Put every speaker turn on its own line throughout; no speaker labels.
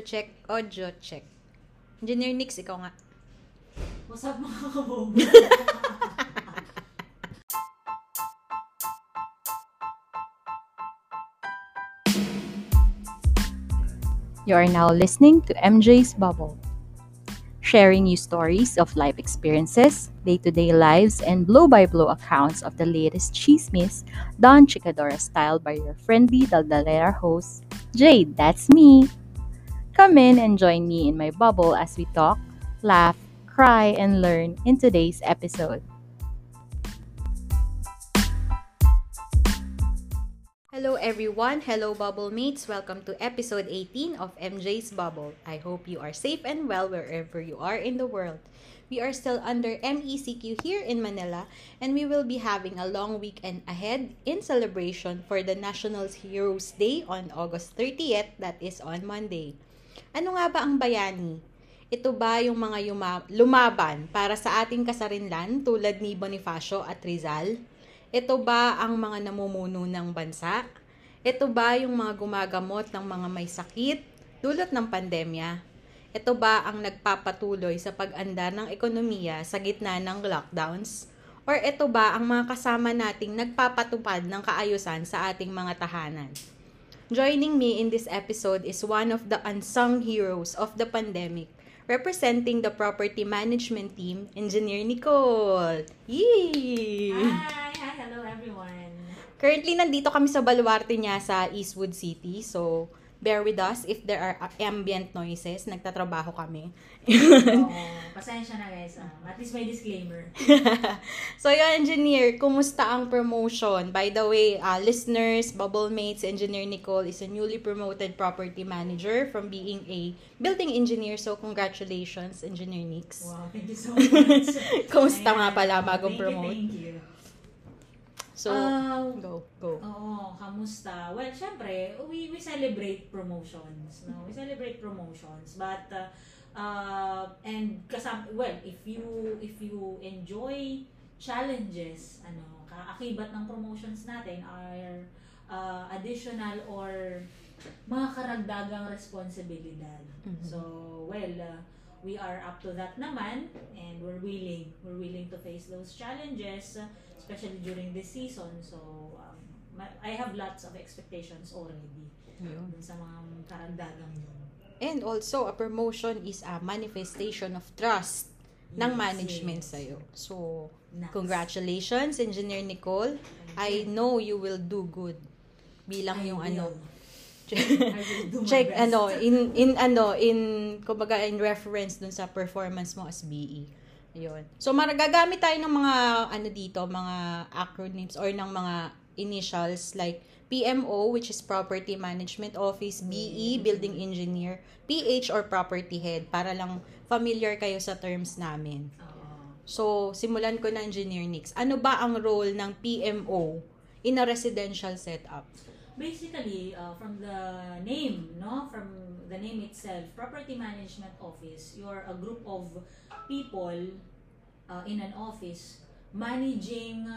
check, oh, audio check. Engineer Nix, ikaw nga.
What's up mga kabobo?
You are now listening to MJ's Bubble, sharing you stories of life experiences, day to day lives, and blow by blow accounts of the latest chismes done Chicadora style by your friendly Daldalera host, Jade. That's me. Come in and join me in my bubble as we talk, laugh, cry, and learn in today's episode.
Hello everyone, hello bubble mates. Welcome to episode 18 of MJ's Bubble. I hope you are safe and well wherever you are in the world. We are still under MECQ here in Manila and we will be having a long weekend ahead in celebration for the National Heroes Day on August 30th, that is on Monday. Ano nga ba ang bayani? Ito ba yung mga yuma- lumaban para sa ating kasarinlan tulad ni Bonifacio at Rizal? Ito ba ang mga namumuno ng bansa? Ito ba yung mga gumagamot ng mga may sakit dulot ng pandemya? Ito ba ang nagpapatuloy sa pag-andar ng ekonomiya sa gitna ng lockdowns? Or ito ba ang mga kasama nating nagpapatupad ng kaayusan sa ating mga tahanan? Joining me in this episode is one of the unsung heroes of the pandemic, representing the property management team, Engineer Nicole. Yee!
Hi! Hi! Hello everyone!
Currently, nandito kami sa baluarte niya sa Eastwood City. So, bear with us if there are ambient noises. Nagtatrabaho kami.
Oo, pasensya na guys. ah. at least may disclaimer.
so, yun, engineer, kumusta ang promotion? By the way, uh, listeners, bubble mates, Engineer Nicole is a newly promoted property manager from being a building engineer. So, congratulations, Engineer Nix.
Wow, thank you so much.
Kumusta nga pala bagong
Thank you,
promote?
Thank you.
So,
Ah,
go, go.
Oo, kamusta? Well, syempre, we, we celebrate promotions, no? We celebrate promotions, but uh, uh, and kasam well, if you if you enjoy challenges, ano, kaakibat ng promotions natin are uh, additional or mga karagdagang responsibilidad.
Mhm.
So, well, uh, we are up to that naman and we're willing we're willing to face those challenges uh, especially during this season so um, I have lots of expectations already
Yun.
dun sa mga karagdagang yun
And also, a promotion is a manifestation of trust ng management
yes.
sa'yo. So,
Nice.
congratulations, Engineer Nicole. I know you will do good. Bilang
I
yung
will.
ano,
will my
check ano, in, in ano, in, kumbaga, in reference dun sa performance mo as BE. Ayun. So, maragagamit tayo ng mga, ano dito, mga acronyms or ng mga initials like PMO, which is Property Management Office, BE, Building Engineer, PH or Property Head, para lang familiar kayo sa terms namin.
Oo.
So, simulan ko na Engineer Nix. Ano ba ang role ng PMO in a residential setup?
Basically uh, from the name no? From the name itself property management office you're a group of people uh, in an office managing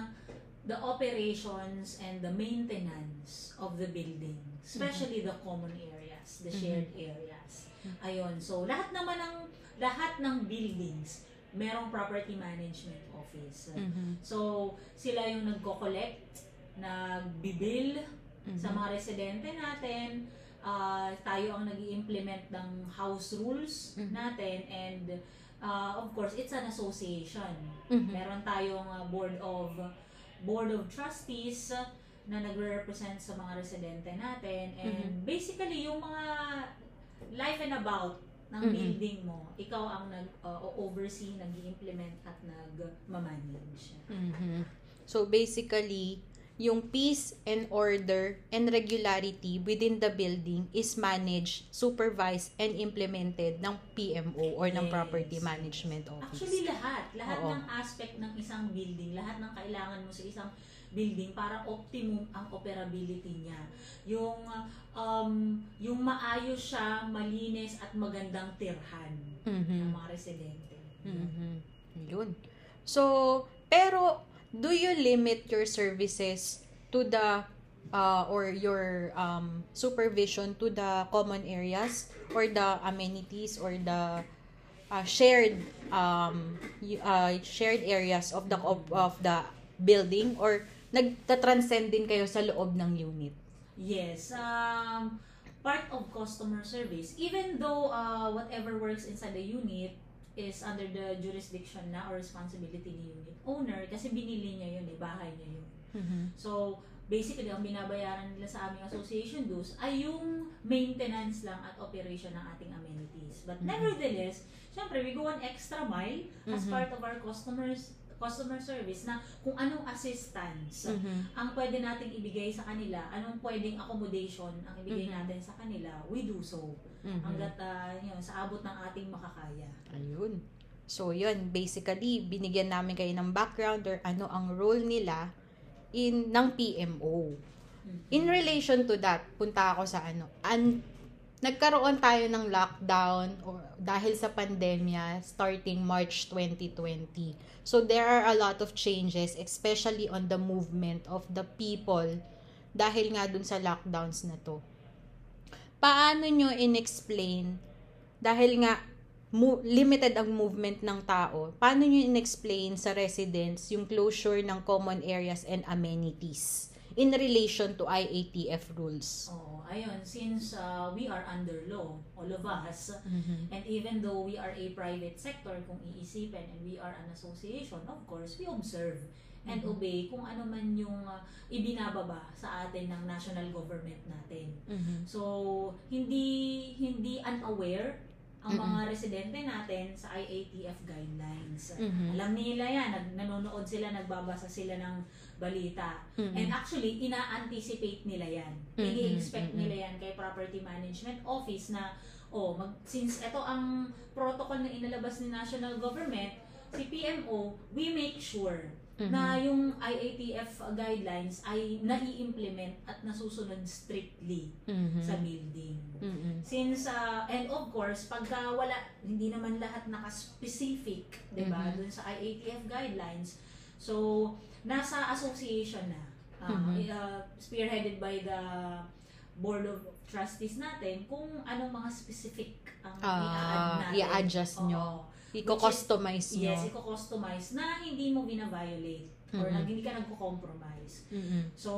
the operations and the maintenance of the building especially the common areas the shared areas. Ayon so lahat naman ng lahat ng buildings merong property management office. So sila yung nagko-collect nagbibill sa mga residente natin, ah, tayo ang nag implement ng house rules
Mhm.
natin and ah, of course it's an association.
Mhm.
Meron tayong ah, board of board of trustees na nagre-represent sa mga residente natin and basically yung mga life and about ng
Mhm.
building mo, ikaw ang nag-oversee, nag-implement at nag-manage.
Mhm. So basically, yung peace and order and regularity within the building is managed, supervised, and implemented ng PMO or ng
Yes.
Property Management Office.
Actually, lahat. Lahat
Oo.
ng aspect ng isang building, lahat ng kailangan mo sa isang building para optimum ang operability niya. Yung um, yung maayos siya, malinis at magandang tirhan
Mhm.
ng mga residente.
Mhm. Yun. So, pero, do you limit your services to the uh, or your um, supervision to the common areas or the amenities or the uh, shared um, uh, shared areas of the of, of the building or nagta-transcend din kayo sa loob ng unit.
Yes. Um, part of customer service, even though uh, whatever works inside the unit is under the jurisdiction na or responsibility ni unit owner kasi binili niya yun eh, bahay niya yun. So, basically, ang binabayaran nila sa aming association dues ay yung maintenance lang at operation ng ating amenities. But
Mhm.
nevertheless, syempre, we go an extra mile as
Mhm.
part of our customers customer service na kung anong assistance
Mhm.
ang pwede nating ibigay sa kanila, anong pwedeng accommodation ang ibigay
Mhm.
natin sa kanila, we do so.
Mhm.
Hanggat ah, yun, sa abot ng ating makakaya.
Ayun. So, yun. Basically, binigyan namin kayo ng background or ano ang role nila in ng PMO. In relation to that, punta ako sa ano, an, nagkaroon tayo ng lockdown or dahil sa pandemya starting March 2020. So there are a lot of changes especially on the movement of the people dahil nga dun sa lockdowns na to. Paano nyo in-explain? Dahil nga mo, limited ang movement ng tao, paano nyo in-explain sa residents yung closure ng common areas and amenities in relation to IATF rules?
Oo, ayun, since ah, we are under law, all of us, and even though we are a private sector, kung iisipin, and we are an association, of course, we observe and
Mhm.
obey kung ano man yung ah, ibinababa sa atin ng national government natin.
Mhm.
So, hindi hindi unaware ang
Mm-mm.
mga residente natin sa IATF guidelines.
Mhm.
Alam nila yan, nag, nanonood sila, nagbabasa sila ng balita.
Mhm.
And actually, ina-anticipate nila yan.
Mhm,
Ini-expect
mhm.
nila yan kay Property Management Office na, oh, mag, since ito ang protocol na inalabas ni national government, si PMO, we make sure
Mhm.
na yung IATF guidelines ay nai-implement at nasusunod strictly
Mhm.
sa building.
Mhm.
Since, uh, and of course, pagka wala, hindi naman lahat naka-specific, di ba,
Mhm.
dun sa IATF guidelines. So, nasa association na, uh,
Mhm.
uh, spearheaded by the Board of Trustees natin, kung anong mga specific ang
Ah,
i-add natin.
i-adjust
Oo.
Iko-customize nyo.
Yes, i-customize na hindi mo bina-violate or
Mhm.
na hindi ka nagko-compromise.
Mhm.
So,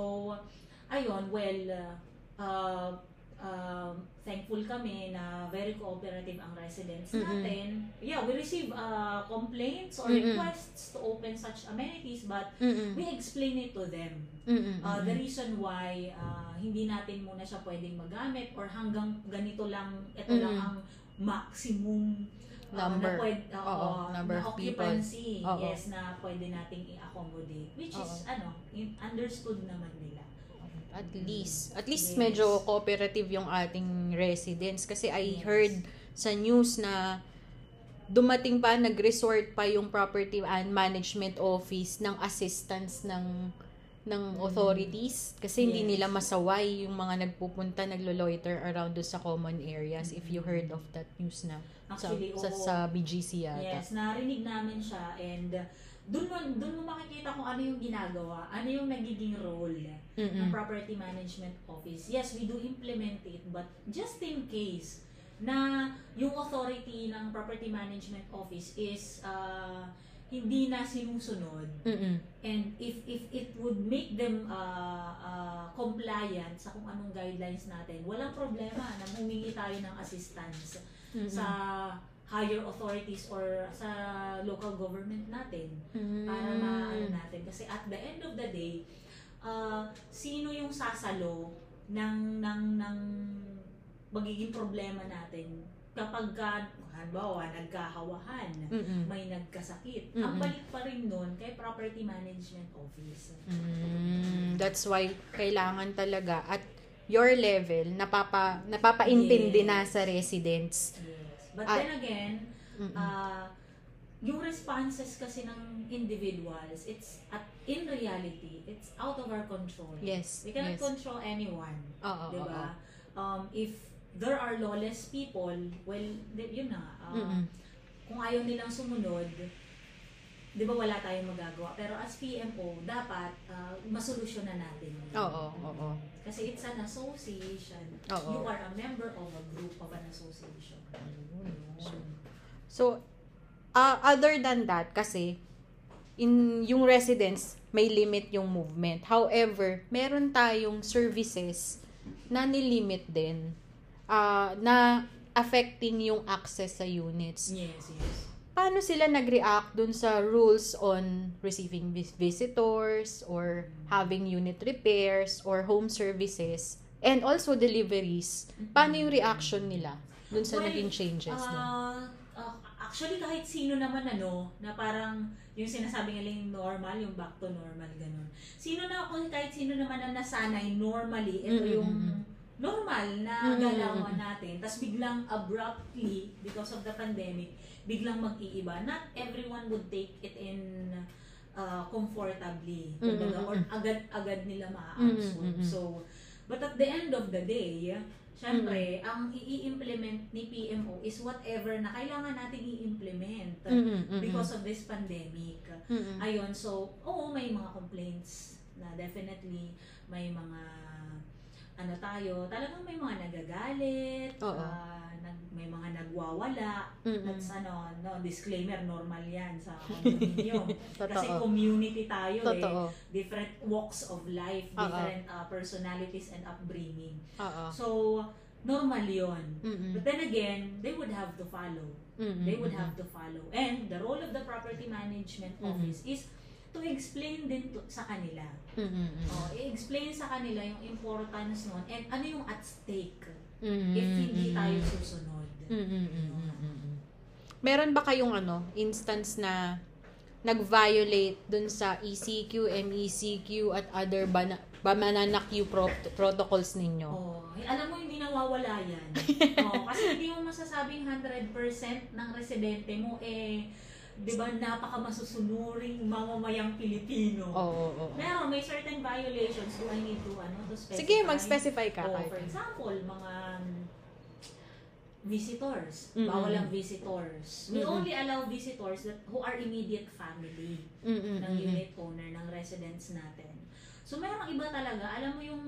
ayun, well, uh, uh, um, thankful kami na very cooperative ang residents
Mm-mm.
natin. Yeah, we receive uh, complaints or
Mm-mm.
requests to open such amenities but
Mhm.
we explain it to them.
Mhm.
Uh, the reason why uh, hindi natin muna siya pwedeng magamit or hanggang ganito lang, ito lang
Mm-mm.
ang maximum uh,
Number.
na pwede, uh,
Oo, number
na
of people.
occupancy,
Oo.
yes, na pwede nating i-accommodate. Which is,
Oo.
ano, in- understood naman nila.
At least, at least
Yes.
medyo cooperative yung ating residents kasi I
Yes.
heard sa news na dumating pa, nag-resort pa yung property and management office ng assistance ng ng
Mm.
authorities kasi hindi
Yes.
nila masaway yung mga nagpupunta naglo-loiter around do sa common areas if you heard of that news na sa,
Actually,
sa,
oo.
sa BGC yata.
Yes, narinig namin siya and doon mo, doon mo makikita kung ano yung ginagawa, ano yung nagiging role ng
Mm-mm.
property management office. Yes, we do implement it, but just in case na yung authority ng property management office is uh, hindi na sinusunod
Mm-mm.
and if if it would make them uh, uh, compliant sa kung anong guidelines natin, walang problema na humingi tayo ng assistance
Mm-mm.
sa higher authorities or sa local government natin para
Mm.
maano natin kasi at the end of the day uh, sino yung sasalo ng ng ng magiging problema natin kapag ka, halimbawa nagkahawahan
Mm-mm.
may nagkasakit
Mm-mm.
ang balik pa rin nun kay property management office
Mm, that's why kailangan talaga at your level napapa napapaintindi
Yes.
na sa residents.
yes but
Ah.
then again
Mm-mm.
uh, yung responses kasi ng individuals, it's at in reality, it's out of our control.
yes.
We cannot
yes.
control anyone,
Oo,
'di
oo,
ba? Um if there are lawless people, well, di- yun na. uh,
Mm-mm.
kung ayaw nilang sumunod, di ba wala tayong magagawa. Pero as PMO, dapat uh, masolusyon na natin. yun.
Oo, oo.
Kasi it's an association.
Oo.
You are a member of a group of an association.
So, uh, other than that, kasi, in yung residents, may limit yung movement. However, meron tayong services na nilimit din uh, na affecting yung access sa units.
Yes, yes.
Paano sila nag-react dun sa rules on receiving vis- visitors or having unit repairs or home services and also deliveries? Paano yung reaction nila dun sa
Well,
naging changes?
Ah, ah, actually, kahit sino naman ano, na parang yung sinasabi nga lang normal, yung back to normal, ganun. Sino na, kahit sino naman na nasanay normally, ito
Mm,
yung. Normal na
Mm, mm,
galawan natin. Tapos biglang abruptly, because of the pandemic, biglang mag-iiba. Not everyone would take it in uh, comfortably.
Mm,
Kumbaga,
mm,
or
mm.
agad-agad nila
Mm,
ma-absorb.
mm, mm.
So, but at the end of the day, syempre, ang i-implement ni PMO is whatever na kailangan natin i-implement because of this pandemic. Ayun, so, oo, may mga complaints na definitely may mga ano tayo, talagang may mga nagagalit,
Oo.
ah, nag, may mga nagwawala.
Mm-mm.
That's ano, no, disclaimer, normal yan sa condominium. Kasi
Totoo.
community tayo eh.
Totoo.
Different walks of life,
Oo.
different ah, personalities and upbringing.
Oo.
So, normal yon.
Mm-mm.
But then again, they would have to follow.
Mm-mm.
They would have to follow. And the role of the property management
Mhm.
office is to explain din to, sa kanila.
Mm-mm.
Oh, i-explain sa kanila yung importance nun and ano yung at stake
Mm-mm.
if hindi tayo susunod.
Mm-mm. Mm-mm. Meron ba kayong ano, instance na nag-violate dun sa ECQ, MECQ at other bana- Bamananakyu pro- protocols ninyo?
Oh, alam mo hindi nawawala yan. oh, kasi hindi mo masasabing 100% ng residente mo eh 'di ba napaka masusunuring mamamayang Pilipino.
Oo, oo, oo.
Pero may certain violations do I need to ano to specify?
Sige, mag-specify ka.
Oh, for example, mga um, visitors.
Mm-mm.
Bawal ang visitors. We
Mm-mm.
only allow visitors that who are immediate family
Mm-mm.
ng unit owner, ng residents natin. So, merong iba talaga, alam mo yung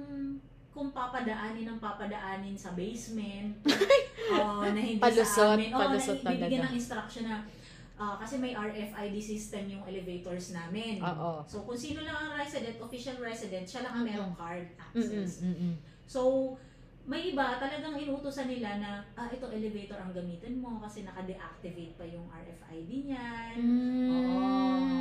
kung papadaanin ng papadaanin sa basement, oh, na hindi
Palusot,
sa amin. Oh,
palusot
na
talaga.
ng instruction na ah, kasi may RFID system yung elevators namin.
Oo.
So, kung sino lang ang resident, official resident, siya lang ang merong card
Mm-mm.
access.
Mm-mm.
So, may iba talagang inuutosan nila na ah, ito elevator ang gamitin mo kasi naka-deactivate pa yung RFID niyan. Oo.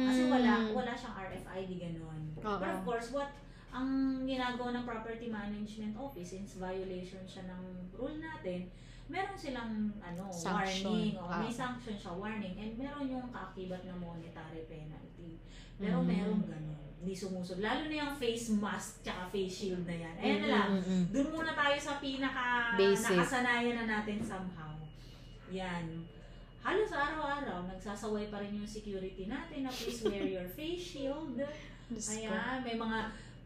Kasi wala wala siyang RFID ganun.
Oo.
But of course, what ang ginagawa ng property management office since violation siya ng rule natin, meron silang ano,
Sanction.
warning. O, may
Ah.
sanction siya, warning. And meron yung kaakibat na monetary penalty. Pero
Mm.
meron ganun. Hindi sumusunod. Lalo na yung face mask tsaka face shield na yan. Ayan na
Mm-mm.
lang.
Mm-mm.
Doon muna tayo sa pinaka
Basic.
nakasanayan na natin somehow. Yan. Halos araw-araw, nagsasaway pa rin yung security natin na please wear your face shield. Ayan, may mga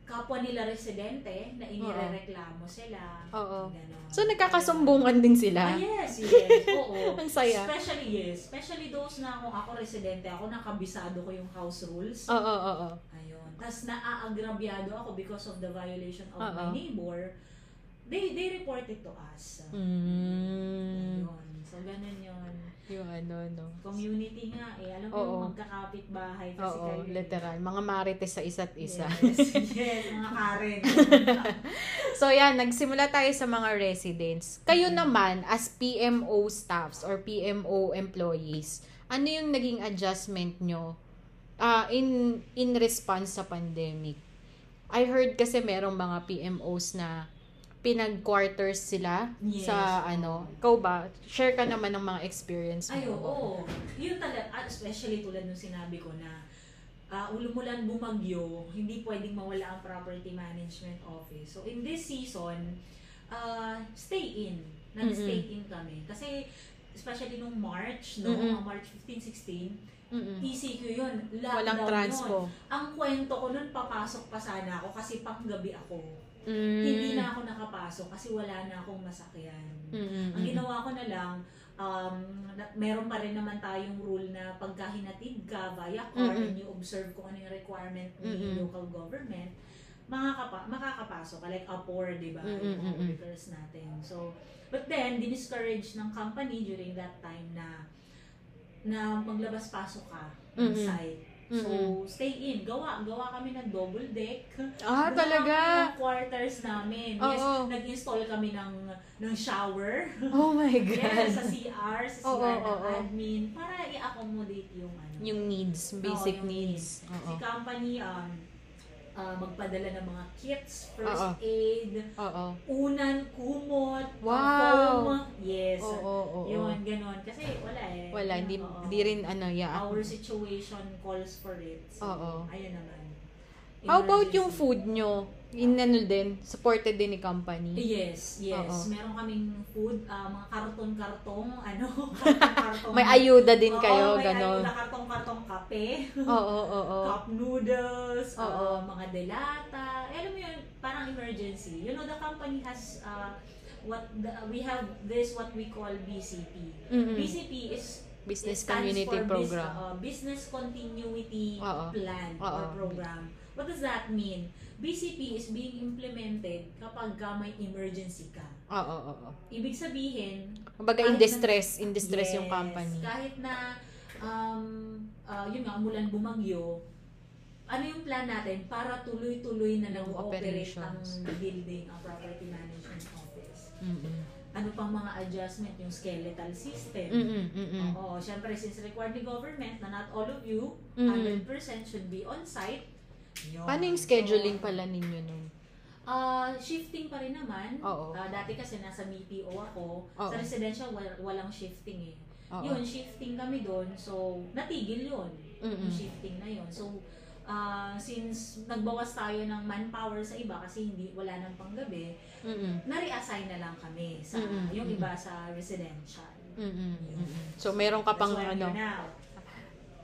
kapwa nila residente na inirereklamo sila.
Oo. So, nagkakasumbungan din
Ah,
sila?
yes, yes. Oo.
Ang saya.
Especially, yes. Especially those na kung ako residente, ako nakabisado ko yung house rules.
Oo, oo, oo.
Ayun. Tapos naaagrabyado ako because of the violation of my
Oo.
neighbor. They they report it to us.
Mm.
Ayun. So, ganun yun.
Yung ano, no.
Community nga eh. Alam mo
Oo.
yung magkakapit bahay kasi
Oo,
kayo. eh.
literal. Mga marites sa isa't isa.
Yes, yes, mga Karen.
So yan, nagsimula tayo sa mga residents. Kayo naman, as PMO staffs or PMO employees, ano yung naging adjustment nyo ah, in, in response sa pandemic? I heard kasi merong mga PMOs na pinag-quarters sila
Yes.
sa ano. Ikaw ba? Share ka naman ng mga experience mo.
Ay, oo. Yun talaga, ah, especially tulad nung sinabi ko na uh, ulumulan bumagyo, hindi pwedeng mawala ang property management office. So, in this season, uh, stay in. Nag-stay in kami. Kasi, especially nung March, no?
Mm-mm.
March 15, 16,
Mm-mm.
ECQ yun. Lockdown
Walang
yun.
transpo.
Ang kwento ko nun, papasok pa sana ako kasi panggabi ako.
Mm.
Hindi na ako nakapasok kasi wala na akong masakyan.
Mm-mm.
Ang ginawa ko na lang, um, na, meron pa rin naman tayong rule na pagka hinatid ka via car
Mm-mm.
and you observe kung ano yung requirement ng
Mm-mm.
local government, makakapa, makakapasok ka, like UPOR, di ba?
Mm-mm,
Yung workers natin. So, but then, diniscourage ng company during that time na na maglabas-pasok ka on
Mm-mm.
site. So, stay in. Gawa. Gawa kami ng double deck.
Ah,
Gawa
talaga?
ng quarters namin. Yes,
Oo.
nag-install kami ng ng shower.
Oh my God.
Yes, sa CR, sa CR ng
oo, oo.
admin para i-accommodate yung ano.
Yung needs, basic
Oo, yung
needs. Oo.
Si company um ah, magpadala ng mga kits, first
Oo.
aid,
Oo.
unan, kumot,
Wow.
foam. Yes.
Oo, oo, oo.
Yun, ganun. Kasi wala eh.
Wala, hindi, hindi rin ano, yeah.
Our situation calls for it. So,
Oo.
ayun naman.
How about yung food nyo? In ano din, supported din ni company?
Yes, yes.
Oo.
Meron kaming food, ah, mga karton-kartong, ano, karton-kartong.
May ayuda din
Oo,
kayo,
may
ganon.
ayuda, kartong-kartong kape,
Oo, oo, oo.
cup noodles,
Oo.
ah, mga delata. Eh, alam mo yun, parang emergency. You know, the company has, uh, what the, we have this what we call BCP.
Mm-mm.
BCP is
Business Community Program.
Bus- uh, business Continuity
Oo.
Plan
Oo.
or Program. What does that mean? BCP is being implemented kapag ka may emergency ka.
Oo, oo, oo.
Ibig sabihin,
Kumbaga, in
Kahit na-
distress, in distress yung
yes,
company.
Kahit na, um, uh, yun nga, umulan bumagyo, ano yung plan natin para tuloy-tuloy na
Yung
nag-operate ang building, ang property management office.
Mm-mm.
Ano pang mga adjustment, yung skeletal system.
Mm-mm, mm-mm.
Oo, syempre since required ni government na not all of you,
Mm-mm.
100% should be on site. Yun.
Paano yung scheduling
So,
pala ninyo nun?
Ah, shifting pa rin naman.
Oo.
Ah, dati kasi nasa BPO ako.
Oo.
Sa residential, wal- walang shifting eh.
Oo.
Yun, shifting kami doon. So, natigil yun.
Mm-mm.
Yung shifting na yun. So, ah, since nagbawas tayo ng manpower sa iba kasi hindi wala nang panggabi,
Mm-mm.
na-reassign na lang kami sa
Mm-mm.
yung iba sa residential.
Mm-mm. Mm-mm. So, meron ka pang ano.
now.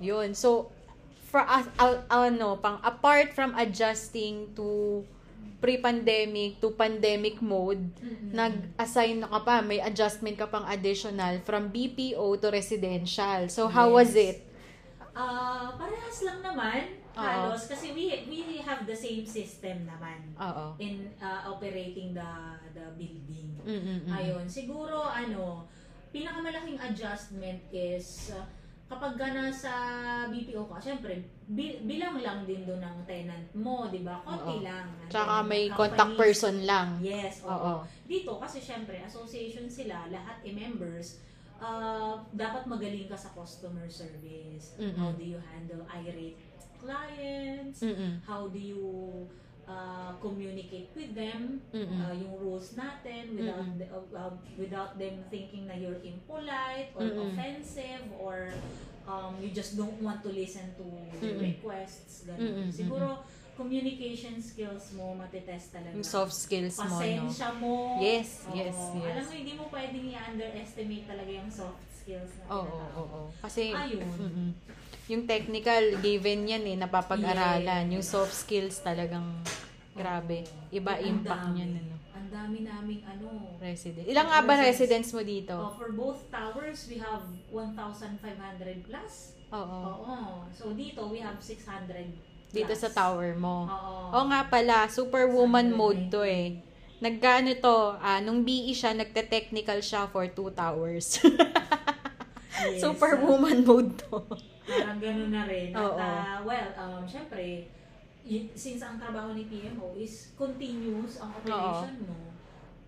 Yun. So, for us, uh, ano, pang apart from adjusting to pre-pandemic to pandemic mode,
Mm-mm.
nag-assign na ka pa, may adjustment ka pang additional from BPO to residential. So, how was
Yes.
it?
Ah, parehas lang naman.
Oo.
Halos kasi we we have the same system naman
Oo.
in ah, operating the the building.
Mm-mm.
Ayun, siguro ano, pinakamalaking adjustment is uh, kapag ka nasa BPO ka, syempre, bi- bilang lang din doon ng tenant mo, di ba? Konti
Oo.
lang. ang
Tsaka
tenant
may
companies.
contact person lang.
Yes, oo.
Oo.
Dito, kasi syempre, association sila, lahat e members, uh, dapat magaling ka sa customer service.
Mm-mm.
How do you handle irate clients?
Mm-mm.
How do you uh, communicate with them?
Mm-mm.
uh, yung rules natin without
Mm-mm.
the, uh, uh, without them thinking na you're impolite or
Mm-mm.
offensive or um, you just don't want to listen to
Mm-mm.
requests ganun.
Mm-mm.
siguro communication skills mo matitest talaga
Yung soft skills mo, no?
pasensya mo
Yes,
Oo.
yes, yes.
alam mo hindi mo pwedeng i-underestimate talaga yung soft skills na
Oo, oo, oo. Kasi,
Ayun.
mm-mm. Yung technical, given yan eh, napapag-aralan.
Yes.
Yung soft skills talagang, grabe. Iba
Ang
impact
dami.
niyan, ano.
ang dami naming ano
Resident. Ilang nga ba
Residents.
mo dito?
uh, for both towers we have 1,500 plus
Oo.
Oo. So, dito, we have 600
Dito
plus.
sa tower mo.
Oo.
Oo nga pala, superwoman
690.
mode to eh. Nagkano to, ah, nung BE siya, nagte-technical siya for two towers.
Yes.
superwoman mode to.
Parang ganun na rin. At,
Oo.
ah, well, um, syempre, y- since ang trabaho ni PMO is continuous ang operation mo,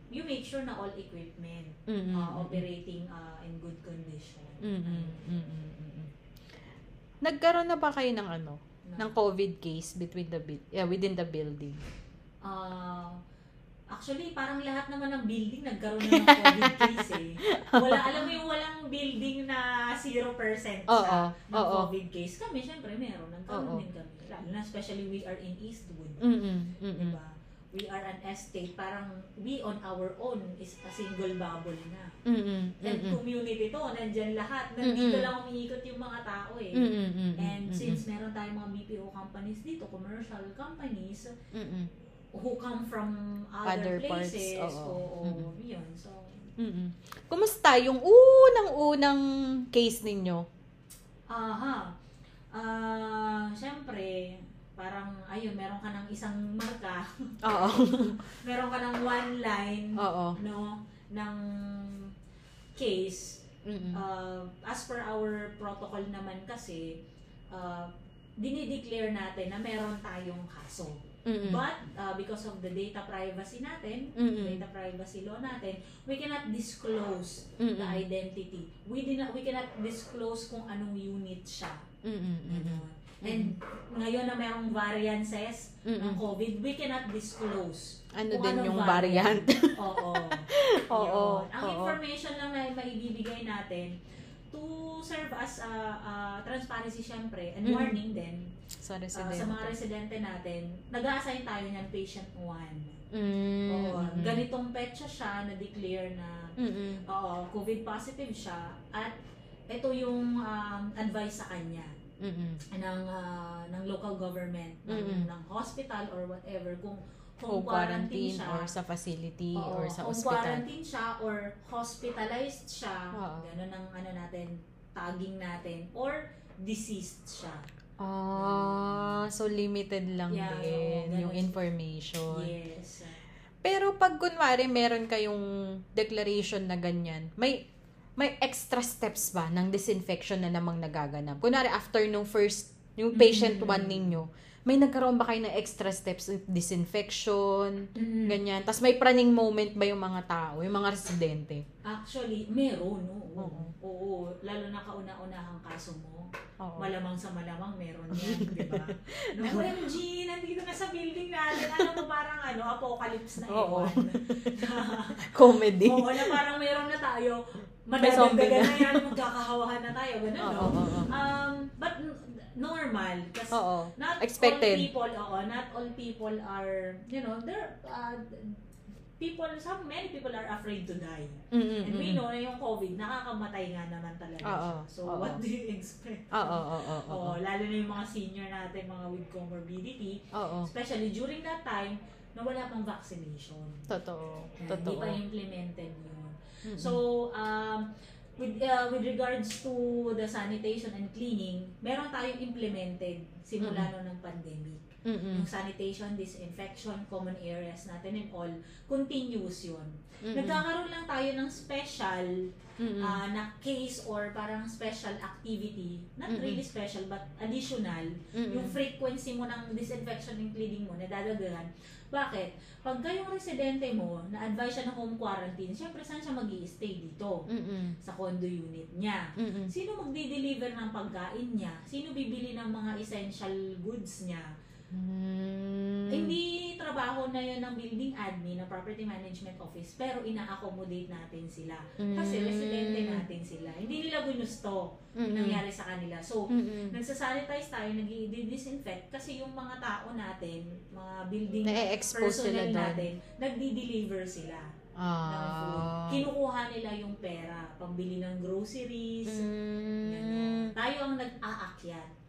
you make sure na all equipment
Mm-mm.
uh, operating uh, in good condition.
Mm-mm. Mm-mm. Mm-mm. Nagkaroon na ba kayo ng ano?
Na-
Ng COVID case between the buil- yeah, within the building?
Ah, actually, parang lahat naman ng building nagkaroon na ng COVID case eh. Wala, alam mo yung walang building na 0%
Oo,
sa ng
oo.
COVID case. Kami, syempre, meron. Nagkaroon
Oo.
din kami. Lalo na, especially we are in Eastwood.
Mm-mm. Mm-mm.
Diba? We are an estate. Parang we on our own is a single bubble na.
Mm-mm.
And
Mm-mm.
community to, nandyan lahat. Nandito
Mm-mm.
lang umiikot yung mga tao eh.
Mm-mm. Mm-mm.
And
Mm-mm.
since meron tayong mga BPO companies dito, commercial companies,
Mm-mm.
Who come from
Other
other,
parts,
places.
oo.
Oo,
Mhm.
yun. So,
Mm-mm. Kumusta yung unang-unang case ninyo?
Aha. Ah, syempre, parang ayun, meron ka ng isang marka,
Oo.
meron ka ng one line,
Oo.
no, ng case.
Mm-mm.
Uh, as per our protocol naman kasi, uh, dinideclare natin na meron tayong kaso.
Mm-mm.
But uh, because of the data privacy natin,
Mm-mm.
data privacy law natin, we cannot disclose
Mm-mm.
the identity. We did not, we cannot disclose kung anong unit siya.
Mm-mm.
Ganon. And ngayon na merong variances ng
Mm-mm.
COVID, we cannot disclose.
Ano
kung
din
anong
yung variant?
Oo.
Oo.
Yun. Ang
Oo.
information lang na maibibigay natin to serve as uh, uh, transparency syempre and
Mm.
warning din
Sa
uh,
residente.
sa mga residente natin. Nag-assign tayo ng patient 1.
Mm.
Oo. Ganitong petsa siya na declare na
Mm-mm.
oo, COVID positive siya at ito yung um, advice sa kanya
Mm-mm.
ng ah, ng local government ng,
Mm-mm.
ng hospital or whatever kung
Home
home quarantine
quarantine
siya
or sa facility
oo,
or sa
home
ospital.
quarantine siya or hospitalized siya
Oo.
ganun ang ano natin tagging natin or deceased siya
Ah, so limited lang
Yeah,
din yung information.
yes
Pero pag kunwari meron kayong declaration na ganyan, may may extra steps ba ng disinfection na namang nagaganap? Kunwari after nung first, yung patient
Mm.
one ninyo, may nagkaroon ba kayo ng extra steps ng disinfection,
Mm.
ganyan? Tapos may praning moment ba yung mga tao, yung mga residente?
actually meron no oo,
Oo.
oo lalo na kauna-unahang kaso mo
Oo.
malamang sa malamang meron yan, di ba? No, OMG, nandito na sa building natin. Alam mo, parang ano, apocalypse na
Oo. Comedy.
Oo, na parang meron na tayo. Madadagdagan
na.
na yan, magkakahawahan na tayo. Ganun, no?
oo, oo.
Um, but normal. Kasi
Oo.
not
Expected.
all people, oo, not all people are, you know, there, uh, people, some, many people are afraid to die.
Mm-mm,
And we
mm-mm.
know na yung COVID, nakakamatay nga naman talaga
Oo,
siya. So,
oo.
what do you expect?
Oo, oo, oo, oo.
Oo, lalo na yung mga senior natin, mga with comorbidity,
Oo.
especially during that time, na wala pang vaccination.
Totoo.
Hindi
Totoo.
pa implemented yun.
Mm-mm.
So, um, with uh, with regards to the sanitation and cleaning, meron tayong implemented simula noon ng pandemic.
Mm-mm.
Yung sanitation, disinfection, common areas natin and all, continuous yun.
Mm-mm.
Nagkakaroon lang tayo ng special
Mm-mm.
ah, na case or parang special activity, not
Mm-mm.
really special but additional,
Mm-mm.
yung frequency mo ng disinfection and cleaning mo, nadadagdagan. Bakit? Pag yung residente mo, na-advise siya ng home quarantine, syempre saan siya mag stay dito?
Mm-mm.
Sa condo unit niya.
Mm-mm.
Sino magdi-deliver ng pagkain niya? Sino bibili ng mga essential goods niya?
Mm.
Hindi trabaho na yun ng building admin, ng property management office, pero ina-accommodate natin sila. Kasi
Mm.
residente natin sila. Hindi nila ginusto yung
Mm-mm.
nangyari sa kanila. So,
Mm-mm.
nagsasanitize tayo, nag-disinfect kasi yung mga tao natin, mga building personnel natin, nagdi-deliver sila ng food.
Ah.
Kinukuha nila yung pera, pambili ng groceries.
Mm.
Tayo ang nag-aakyat.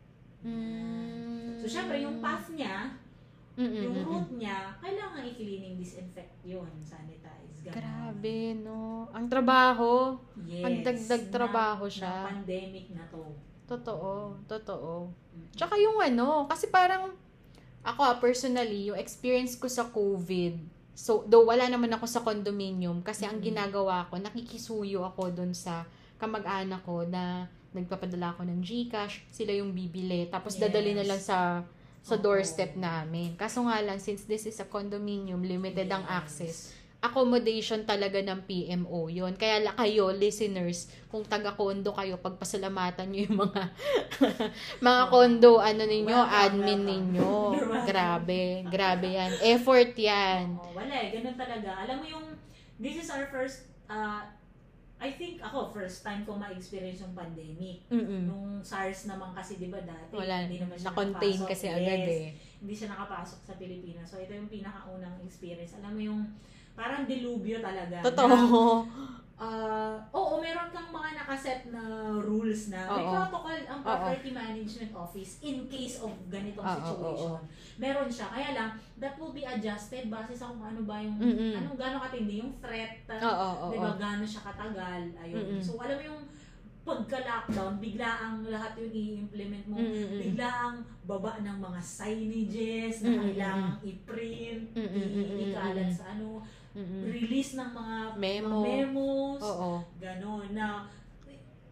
Mm.
So, syempre, yung path niya,
Mm-mm.
yung route niya, kailangan i-cleaning, disinfect yun, sanitize. Ganon.
Grabe, no? Ang trabaho.
Yes.
Ang dagdag
na-
trabaho
na
siya.
pandemic na to.
Totoo. Totoo.
Mm.
Tsaka yung ano, kasi parang, ako ah, personally, yung experience ko sa COVID, so, though wala naman ako sa condominium, kasi ang
Mhm.
ginagawa ko, nakikisuyo ako dun sa kamag-anak ko na nagpapadala ako ng Gcash, sila yung bibili, tapos dadali na
Yes.
lang sa sa
Oo.
doorstep namin. Kaso nga lang, since this is a condominium, limited ang
Yes.
access, accommodation talaga ng PMO yon Kaya la kayo, listeners, kung taga-condo kayo, pagpasalamatan nyo yung mga mga condo, ano ninyo,
Welcome,
admin
welcome.
ninyo. Grabe, grabe yan. Effort yan.
Oo, wala eh, ganun talaga. Alam mo yung, this is our first, uh, I think ako, first time ko ma-experience yung pandemic.
Mm-mm.
Nung SARS naman kasi, di ba dati,
Wala,
hindi naman siya
na-contain
nakapasok.
kasi
Yes,
agad eh.
Hindi siya nakapasok sa Pilipinas. So, ito yung pinakaunang experience. Alam mo yung, parang delubyo talaga.
Totoo.
Na Ah, oo, meron kang mga nakaset na rules na. May
Oo.
protocol ang
Oo.
property management office in case of ganitong
Oo,
situation.
oo,
Meron siya. Kaya lang, that will be adjusted base sa kung ano ba yung,
Mm-mm.
anong gano'ng katindi, yung threat,
Oo, oo,
di
oo.
ba, gano'n siya katagal. Ayun.
Mm-mm.
So, alam mo yung pagka-lockdown, bigla ang lahat yung i-implement mo.
Mm-mm.
Bigla ang baba ng mga signages na
Mm-mm.
kailangang i-print,
Mm-mm.
i- ikalat sa ano,
Mm-mm.
release ng mga
Memo.
mga memos,
Oo.
gano'n, na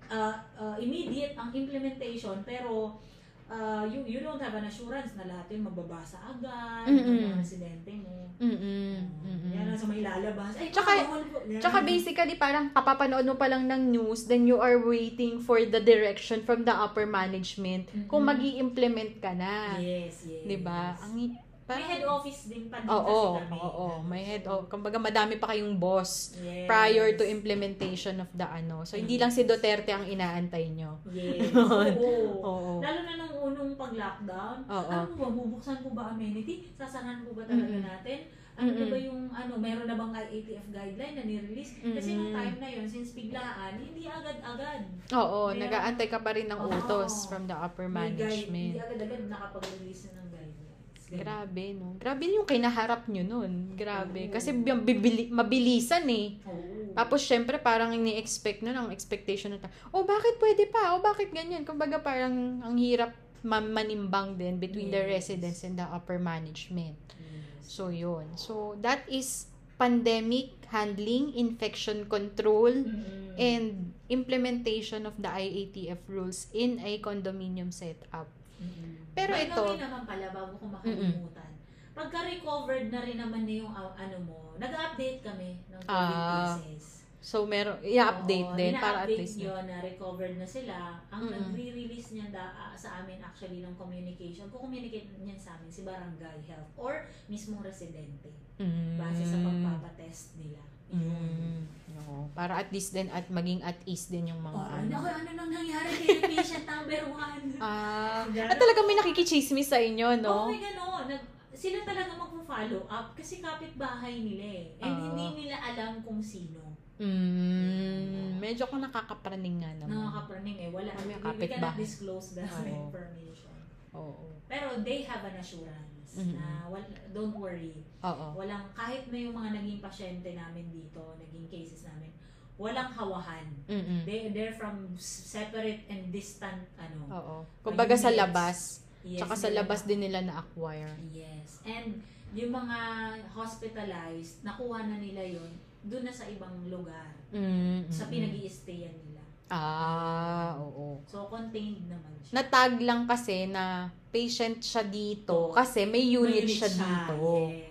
uh, uh, immediate ang implementation, pero uh, you, you don't have an assurance na lahat yun mababasa agad,
Mm-mm.
ng mga residente mo.
Mm-mm. Mm-mm.
Yan ang sa may lalabas. Ay,
Tsaka-
po. Yan.
Tsaka basically, parang kapapanood mo pa lang ng news, then you are waiting for the direction from the upper management kung
Mhm.
mag implement ka na.
Yes, yes.
'Di ba? Ang hi-
may
parang-
head office din pa din
Oo,
kasi kami.
oo, may head of, kumbaga madami pa kayong boss
Yes.
prior to implementation of the ano. So hindi lang si Duterte ang inaantay nyo.
Yes. Oo.
Oo.
Lalo na nung unong pag-lockdown,
Oo.
ano ba, bubuksan ko ba amenity? Sasaran ko ba talaga
Mm-mm.
natin? Ano
Mm-mm.
ba yung, ano, meron na bang IATF guideline na nirelease? Kasi nung time na yun, since biglaan, hindi agad-agad.
Oo,
Meron-
nag-aantay ka pa rin ng
Oo.
utos from the upper
guide, hindi
management.
agad-agad nakapag-release na ng.
Grabe, no? Grabe yung kinaharap nyo nun. Grabe.
Oo.
Kasi bibili, mabilisan eh.
Oo.
Tapos, syempre, parang ini-expect nun, ang expectation na, oh, bakit pwede pa? Oh, bakit ganyan? Kumbaga, parang ang hirap ma- manimbang din between the
Yes.
residents and the upper management.
Yes.
So, yun. So, that is pandemic handling, infection control,
Mm-mm.
and implementation of the IATF rules in a condominium setup. Pero
the
ito-
way naman pala, bago ko makalimutan, pagka-recovered na rin naman na yung uh, ano mo, nag-update kami ng COVID
Ah,
cases.
So, meron, i-update
Oo,
din para at least.
yun na recovered na sila. Ang
Mm-mm.
nagre-release niya da, ah, sa amin actually ng communication, kung-communicate niyan sa amin si barangay health or mismong residente
Mm.
base sa pagpapatest nila.
Mm. Oo. Para at least din at maging at ease din yung mga
Oo,
ano.
ano, ano nang nangyari kay patient number one?
Ah,
Ganun.
at talagang may nakikichismis sa inyo,
Oo,
no?
may gano'n. Nag, sila talaga magpo-follow up kasi kapitbahay nila eh. And
Ah.
hindi nila alam kung sino.
Mm, medyo ko nakakapraning nga naman.
Nakakapraning eh. Wala.
May
We, we cannot
kapitbahay.
disclose the
Oo.
information.
Oo.
Pero they have an assurance
Mhm.
na wal, don't worry.
Oo.
Walang, kahit na yung mga naging pasyente namin dito, naging cases namin, walang hawahan.
Mm-mm.
They, they're from separate and distant, ano.
Oo. Kumbaga sa labas,
Yes,
tsaka sa labas din nila na-acquire.
Yes. And yung mga hospitalized, nakuha na nila yon doon na sa ibang lugar.
Mm,
Sa pinag stayan nila.
Ah, oo.
So, contained naman siya.
Natag lang kasi na patient siya dito kasi may unit,
May
siya, dito.
Yes.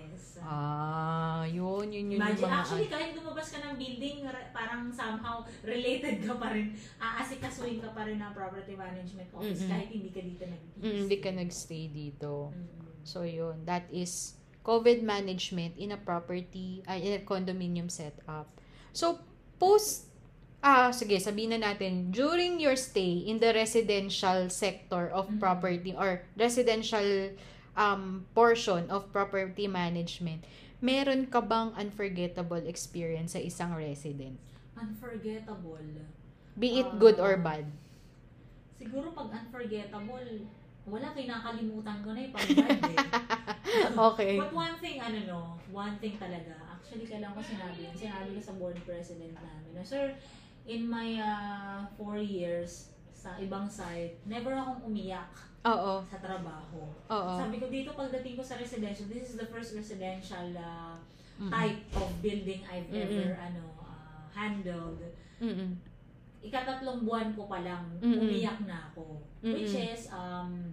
Ah, yun, yun, yun
Imagine,
yung mga...
actually, kahit lumabas ka ng building, parang somehow related ka pa rin, aasikasuhin ka pa rin ng property management office
Mm-mm.
kahit hindi ka dito nag
Mm, hindi ka nagstay dito.
Mm-mm.
So, yun. That is COVID management in a property, ay, in a condominium setup. So, post, ah, sige, sabihin na natin, during your stay in the residential sector of property or residential um, portion of property management, meron ka bang unforgettable experience sa isang resident?
Unforgettable.
Be it
Ah.
good or bad.
Siguro pag unforgettable, wala kinakalimutan ko na yung pag bad eh.
Okay.
But one thing, ano no, one thing talaga, actually kailangan ko sinabi yun, sinabi ko sa board president namin, na, Sir, in my uh, four years sa ibang site, never akong umiyak
Oo.
sa trabaho.
Oo.
Sabi ko dito, pagdating ko sa residential, this is the first residential uh,
Mm-mm.
type of building I've
Mm-mm.
ever ano uh, handled.
Mm-mm.
Ikatatlong buwan ko pa lang,
Mm-mm.
umiyak na ako.
Mm-mm.
Which is, um,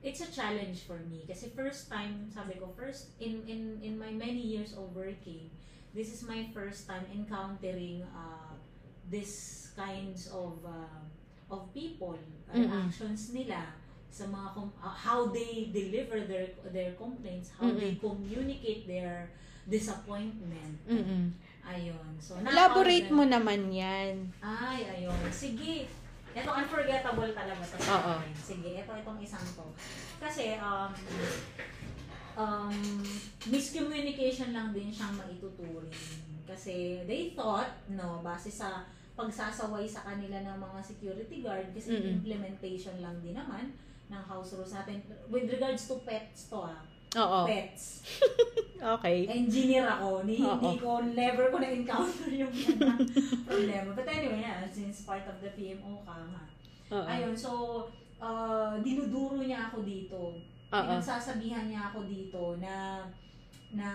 it's a challenge for me. Kasi first time, sabi ko, first, in, in, in my many years of working, this is my first time encountering uh, this kinds of uh, of people, uh,
Mm-mm.
actions nila sa mga com- uh, how they deliver their their complaints, how
Mm-mm.
they communicate their disappointment.
Mm-mm.
Ayun. So,
Elaborate mo naman yan.
ay, ayun. Sige. Ito, unforgettable talaga to sa
Oo.
akin. Sige, ito, itong isang to. Kasi, um, um, miscommunication lang din siyang maituturing. Kasi they thought, no, base sa pagsasaway sa kanila ng mga security guard, kasi
Mm-mm.
implementation lang din naman ng house rules natin. With regards to pets to ah,
Oo.
pets.
Okay.
Engineer ako, ni,
Oo.
hindi ko, never ko na-encounter yung mga problema. But anyway, yeah, since part of the PMO ka nga.
Oo.
Ayun, so, uh, dinuduro niya ako dito.
Oo.
Pinagsasabihan niya ako dito na, na,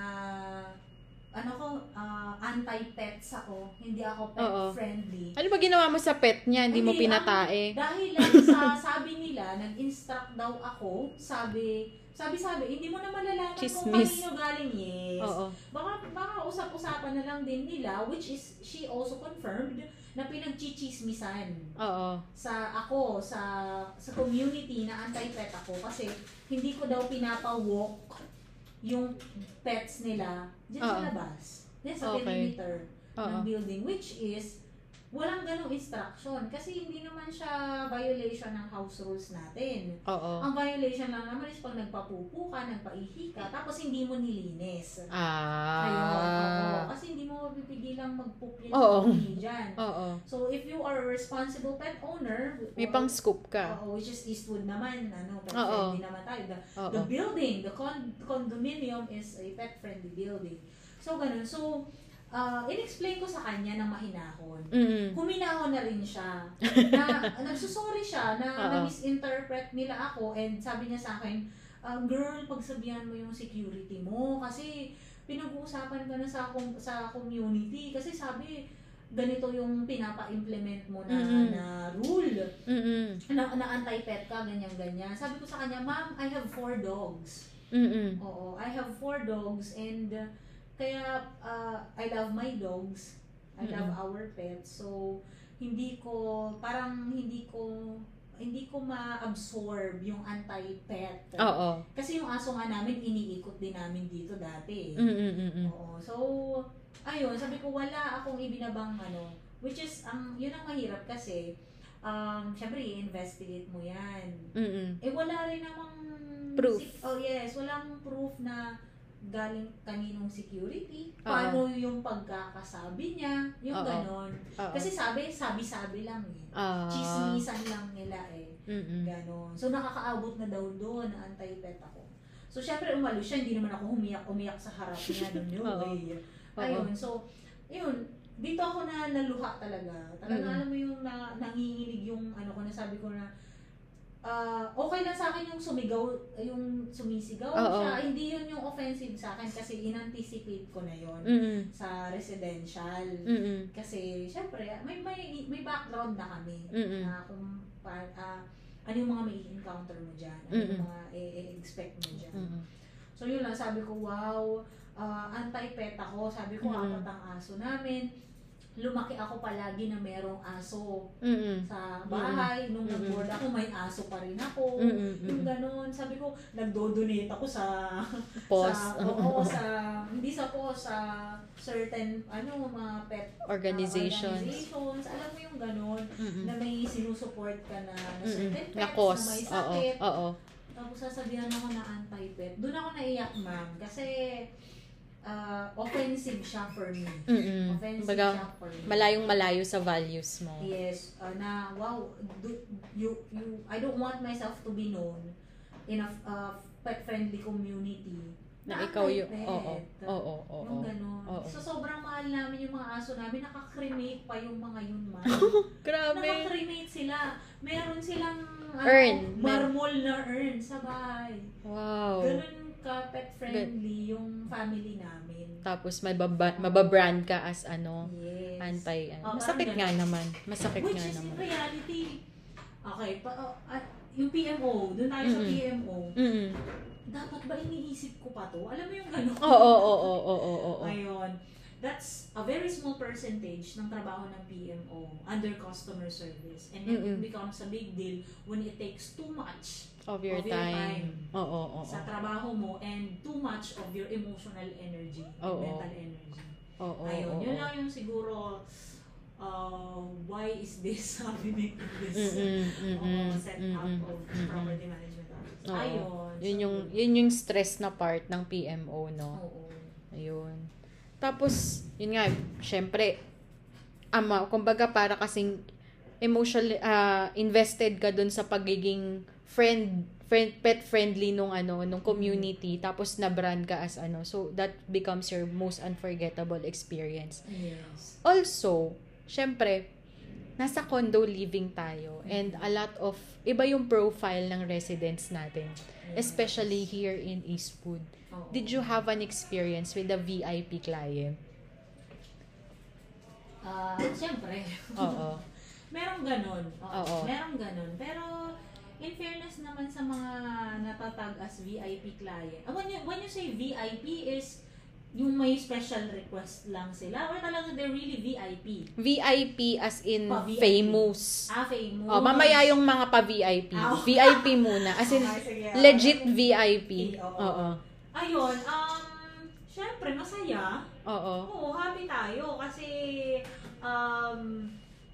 ano ko, ah, anti-pets ako. Hindi ako pet-friendly.
Ano ba ginawa mo sa pet niya? Hindi mo
Hindi,
pinatae?
Dahil lang sa sabi nila, nag-instruct daw ako, sabi, sabi-sabi, hindi mo na malalaman kung
Chismis.
kanino galing, yes.
Oo.
Baka, baka usap-usapan na lang din nila, which is, she also confirmed, na pinagchichismisan
Oo.
sa ako, sa sa community na anti-pet ako kasi hindi ko daw pinapa-walk yung pets nila dyan sa
Oo.
labas. Dyan sa
Okay.
perimeter ng
Oo.
building, which is walang ganong instruction kasi hindi naman siya violation ng house rules natin.
Oo.
Ang violation lang naman is pag nagpapupo ka, nagpaihi ka, tapos hindi mo nilinis. Ayun, oo.
Ah.
Kasi hindi mo mapipigilang magpoop yun
Oo.
sa dyan.
Oo.
So, if you are a responsible pet owner,
May
or-
pang scoop ka.
Oo, which is Eastwood naman, ano, pet
Oo.
friendly naman tayo. The,
Oo.
the building, the con- condominium is a pet friendly building. So, ganun. So, uh, in-explain ko sa kanya ng mahinahon.
Mm.
Huminahon na rin siya. na, nagsusorry siya na
Oo.
na-misinterpret nila ako and sabi niya sa akin, "Ah, girl, pagsabihan mo yung security mo kasi pinag-uusapan ka na sa, sa community kasi sabi, ganito yung pinapa-implement mo na,
Mhm.
na rule
Mm.
na, na anti-pet ka, ganyan-ganyan. Sabi ko sa kanya, ma'am, I have four dogs.
Mm.
Oo, I have four dogs and uh, kaya uh, I love my dogs. I love
Mm-mm.
our pets. So, hindi ko, parang hindi ko, hindi ko ma-absorb yung anti-pet.
Oo.
Kasi yung aso nga namin, iniikot din namin dito dati.
Mm. Mm.
Oo. So, ayun, sabi ko, wala akong ibinabang ano, which is, ang, yun ang mahirap kasi, um, syempre, i-investigate mo yan.
Mm.
Eh, wala rin namang...
Proof.
si- oh, yes. Walang proof na galing kaninong security. Paano yung pagkakasabi niya. Yung
Oo.
ganon.
Oo.
Kasi sabi, sabi-sabi lang eh.
Ah.
Chismisan lang nila eh.
Mm.
Ganon. So, nakakaabot na daw doon na anti-pet ako. So, syempre, umalo siya. Hindi naman ako umiyak-umiyak sa harap niya. No, no
Oo.
way.
Oo.
Ayun. So, yun. Dito ako na naluha talaga. Talaga,
Mm.
alam mo yung na, nanginginig yung ano ko na sabi ko na ah, okay lang sa akin yung sumigaw, yung sumisigaw
Oo.
siya. Hindi yun yung offensive sa akin kasi in-anticipate ko na yun
Mm.
sa residential.
Mm.
Kasi, syempre, may, may, may background na kami.
Mm.
Na kung pa, ah, ano yung mga may encounter mo dyan. Ano yung
Mm-mm.
mga i-expect mo dyan.
Mm.
So yun lang, sabi ko, wow, ah, anti-pet ako. Sabi ko,
Mm.
apat ang aso namin. Lumaki ako palagi na merong aso
Mm.
sa bahay. Nung
Mm-mm.
nag-board ako, may aso pa rin ako.
Mm.
Yung ganun. Sabi ko, nagdo-donate ako sa...
Pause.
Sa, oo, sa... Hindi sa pause, sa certain, ano, mga pet
Organizations.
organizations. Alam mo yung ganun,
Mm.
na may sinusupport ka na, na certain
Mm.
pets,
Na
na may
Oo.
sakit.
Oo.
Tapos sasabihan ako na anti-pet. Doon ako naiyak, ma'am. Kasi uh, offensive siya for me.
Mm.
Offensive
Baga,
siya for me.
malayong malayo sa values mo.
Yes, uh, na wow, do, you you I don't want myself to be known in a uh, pet-friendly community.
Na ikaw yung,
anti-pet.
oo, oo, oo,
Yung
oo.
gano'n.
Oo.
So, sobrang mahal namin yung mga aso namin. Nakakremate pa yung mga yun, ma'am.
Grabe.
Nakakremate sila. Meron silang ano,
Urn.
marmol na urn sa bahay.
Wow.
Ganun ka pet-friendly yung family namin.
Tapos mababa, mababrand ka as ano,
Yes.
anti, ano.
Oh,
Masakit nga naman. Masakit
Which
nga
is in
naman.
reality, okay, pa, oh, at yung PMO, doon tayo sa
Mm-mm.
PMO,
Mm.
dapat ba iniisip ko pa to? Alam mo yung gano'n?
Oo, oo, oo, oo, oo, oo.
Ayun. That's a very small percentage ng trabaho ng PMO under customer service. And it
Mm-mm.
becomes a big deal when it takes too much
Of your
Of your
time.
time.
Oo, oo,
sa
oo.
trabaho mo and too much of your emotional energy,
Oo.
mental energy.
Oo,
Ayun,
oo,
yun
oo.
lang yung siguro uh, why is this happening in this
Mm-mm,
uh,
mm-mm,
setup
mm-mm,
of
mm-mm.
property management office.
Oo.
Ayun.
Yun
so-
yung, yun yung stress na part ng PMO, no?
Oo.
Ayun. Tapos, yun nga, syempre, ama, kumbaga para kasing emotional ah, invested ka dun sa pagiging friend friend pet friendly nung ano nung community. Tapos na brand ka as ano. So that becomes your most unforgettable experience.
Yes.
also syempre nasa condo living tayo. And a lot of iba yung profile ng residents natin. Especially here in Eastwood
Oo.
did you have an experience with a VIP client
Ah, siyempre.
oo
Merong ganun. Oo.
Oo.
Merong ganun. Pero, in fairness naman sa mga natatag as VIP client, ah, when you, when you say VIP is yung may special request lang sila or talaga they're really VIP?
VIP as in
Pa-VIP.
famous
Ah, famous.
Oh, mamaya yung mga pa-VIP.
Ah,
VIP muna. As in,
Okay,
legit VIP.
Oo.
Oo.
Ayun, um, syempre, masaya.
Oo.
Oo, happy tayo kasi um,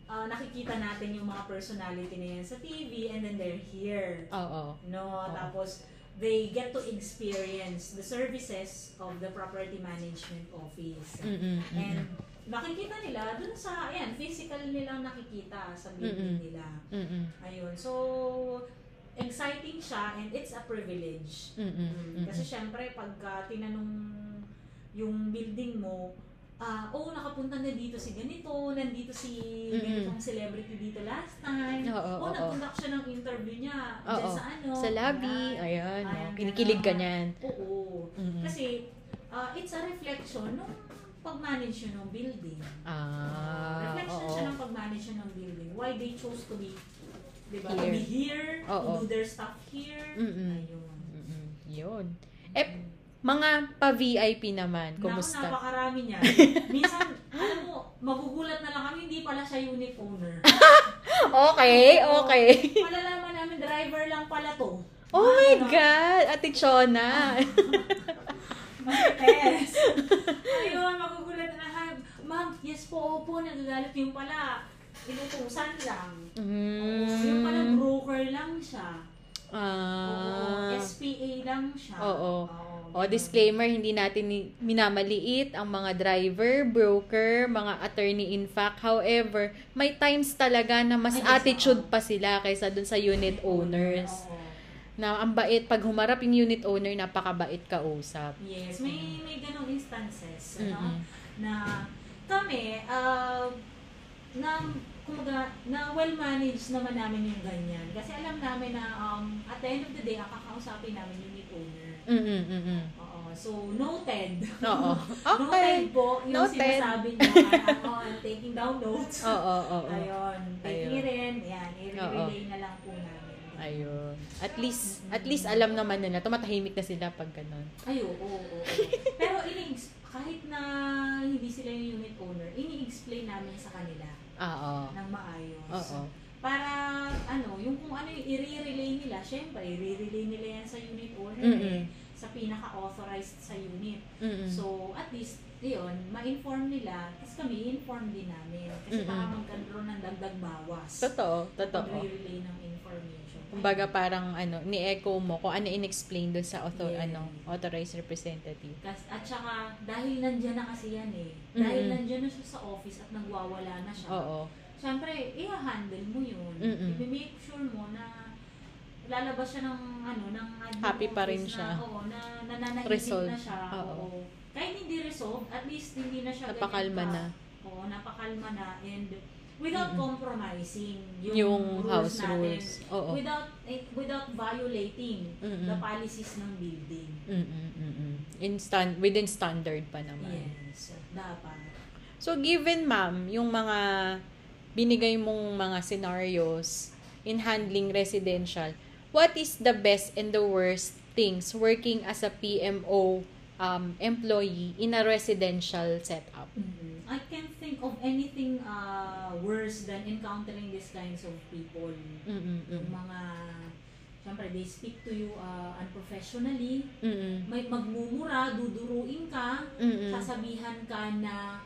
ah, nakikita natin yung mga personality na yan sa TV and then they're here.
Oo.
No, tapos they get to experience the services of the property management office.
Mm-mm.
And makikita nila dun sa, ayan, physical nilang nakikita sa building
Mm-mm.
nila.
Mm-mm.
Ayun. So, exciting siya and it's a privilege.
Mm-mm.
Mm, Kasi syempre, pagka tinanong yung building mo, ah, oh, nakapunta na dito si ganito, nandito si
Mm-mm.
ganitong celebrity dito last time.
Oo,
oh,
oo.
nagpunta siya ng interview niya
Oo.
dyan sa ano.
Sa lobby.
Ayan.
Ayan.
Ayan,
oh. Kinikilig ka niyan.
Oo.
Mm-mm.
Kasi, ah, it's a reflection nung pag-manage yun ng building.
Ah,
reflection
oo.
siya ng pag-manage yun ng building. Why they chose to be, di ba, to
Here.
be here,
Oo.
to do their stuff here.
Mm-mm.
Ayun.
Mm-mm. Yun. Eh, mga pa-VIP naman,
Naku,
kumusta?
napakarami niya. Minsan, alam mo, magugulat na lang kami, hindi pala siya unit owner.
Okay, okay.
Malalaman namin, driver lang pala to.
Oh my
Ano,
God! Ate Chona!
Ayun, magugulat na, "Ha, ma'am, yes po, opo, nagagalit yung pala. Inutusan lang.
Mm.
Oo, yung pala broker lang siya. Oo,
Ah.
SPA lang siya.
Oo. O,
ganun.
disclaimer, hindi natin minamaliit ang mga driver, broker, mga attorney in fact. However, may times talaga na mas
Ay,
attitude
oo.
pa sila kaysa dun sa unit owners.
Oo.
Na ang bait, pag humarap yung unit owner, napakabait kausap.
Yes, may may ganong instances, ano,
Mm-mm.
na kami, uh, na, kumaga, na well-managed naman namin yung ganyan. Kasi alam namin na um, at the end of the day, ang kakausapin namin yung unit owner.
Mm-mm, mm-mm.
Oo. So, noted.
Oo.
noted
Okay.
po yung
Noted.
sinasabi niyo. Ako, I'm taking down notes.
Oo, oo, oo.
Ayun. Taking
Ayun.
it in. Yan. I-relay na lang po namin.
Ayun. At least, at least alam naman nila, tumatahimik na sila pag ganun.
Ay, oo, oo, oo. Pero ini kahit na hindi sila yung unit owner, ini-explain namin sa kanila
Oo.
ng maayos.
Oo.
Para, ano, yung kung ano yung i-relay nila, syempre, i-relay nila yan sa unit owner,
Mm-mm.
eh, sa pinaka-authorized sa unit.
Mm-mm.
So, at least, yun, ma-inform nila, kasi kami, inform din namin. Kasi
Mm-mm.
baka magkaroon ng dagdag bawas.
Totoo, totoo.
Pag-relay ng information.
Kumbaga parang ano, ni-echo mo kung ano in-explain doon sa author,
Yeah.
ano, authorized representative.
Kas- At saka, dahil nandyan na kasi yan eh. Dahil
Mm-mm.
nandyan na siya sa office at nagwawala na siya.
Oo.
Siyempre, i-handle mo yun.
Mm-mm.
I-make sure mo na lalabas siya ng ano ng
Happy pa rin siya.
Na, oo, na nananahimik
Resolved.
na siya.
Oo.
Oo. Kahit hindi resolved, at least hindi na siya ganyan
Napakalma
ka.
na.
Oo, napakalma na. And without
Mm-mm.
compromising yung,
Yung
rules
house
natin.
rules. Oo.
Without eh, without violating
Mm-mm.
the policies ng building.
Mm-mm, mm-mm. In stand, within standard pa naman.
Yes, dapat.
So, given ma'am, yung mga binigay mong mga scenarios in handling residential, what is the best and the worst things working as a PMO um, employee in a residential setup?
Mhm. I can't think of anything uh, worse than encountering these kinds of people.
Mm-mm,
Yung mga, syempre, they speak to you uh, unprofessionally,
Mm-mm.
may magmumura, duduruin ka,
Mm-mm.
sasabihan ka na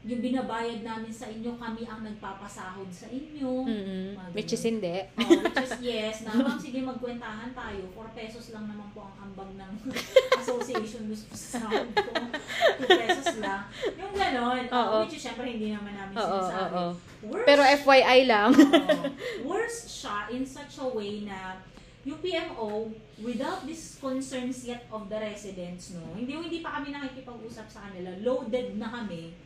yung binabayad namin sa inyo, kami ang nagpapasahod sa inyo.
Mm-mm.
Mga
Which is hindi.
Oh, which is yes, na ma'am, sige magkwentahan tayo. 4 pesos lang naman po ang ambag ng association gusto sa sahod ko. 2 pesos lang. Yung ganon.
Oo.
Uh, which is syempre hindi naman namin
Oo,
sinasabi.
oo.
Worse,
Pero FYI lang.
Oo. worse siya in such a way na yung PMO, without these concerns yet of the residents, no, hindi hindi pa kami nakikipag-usap sa kanila, loaded na kami.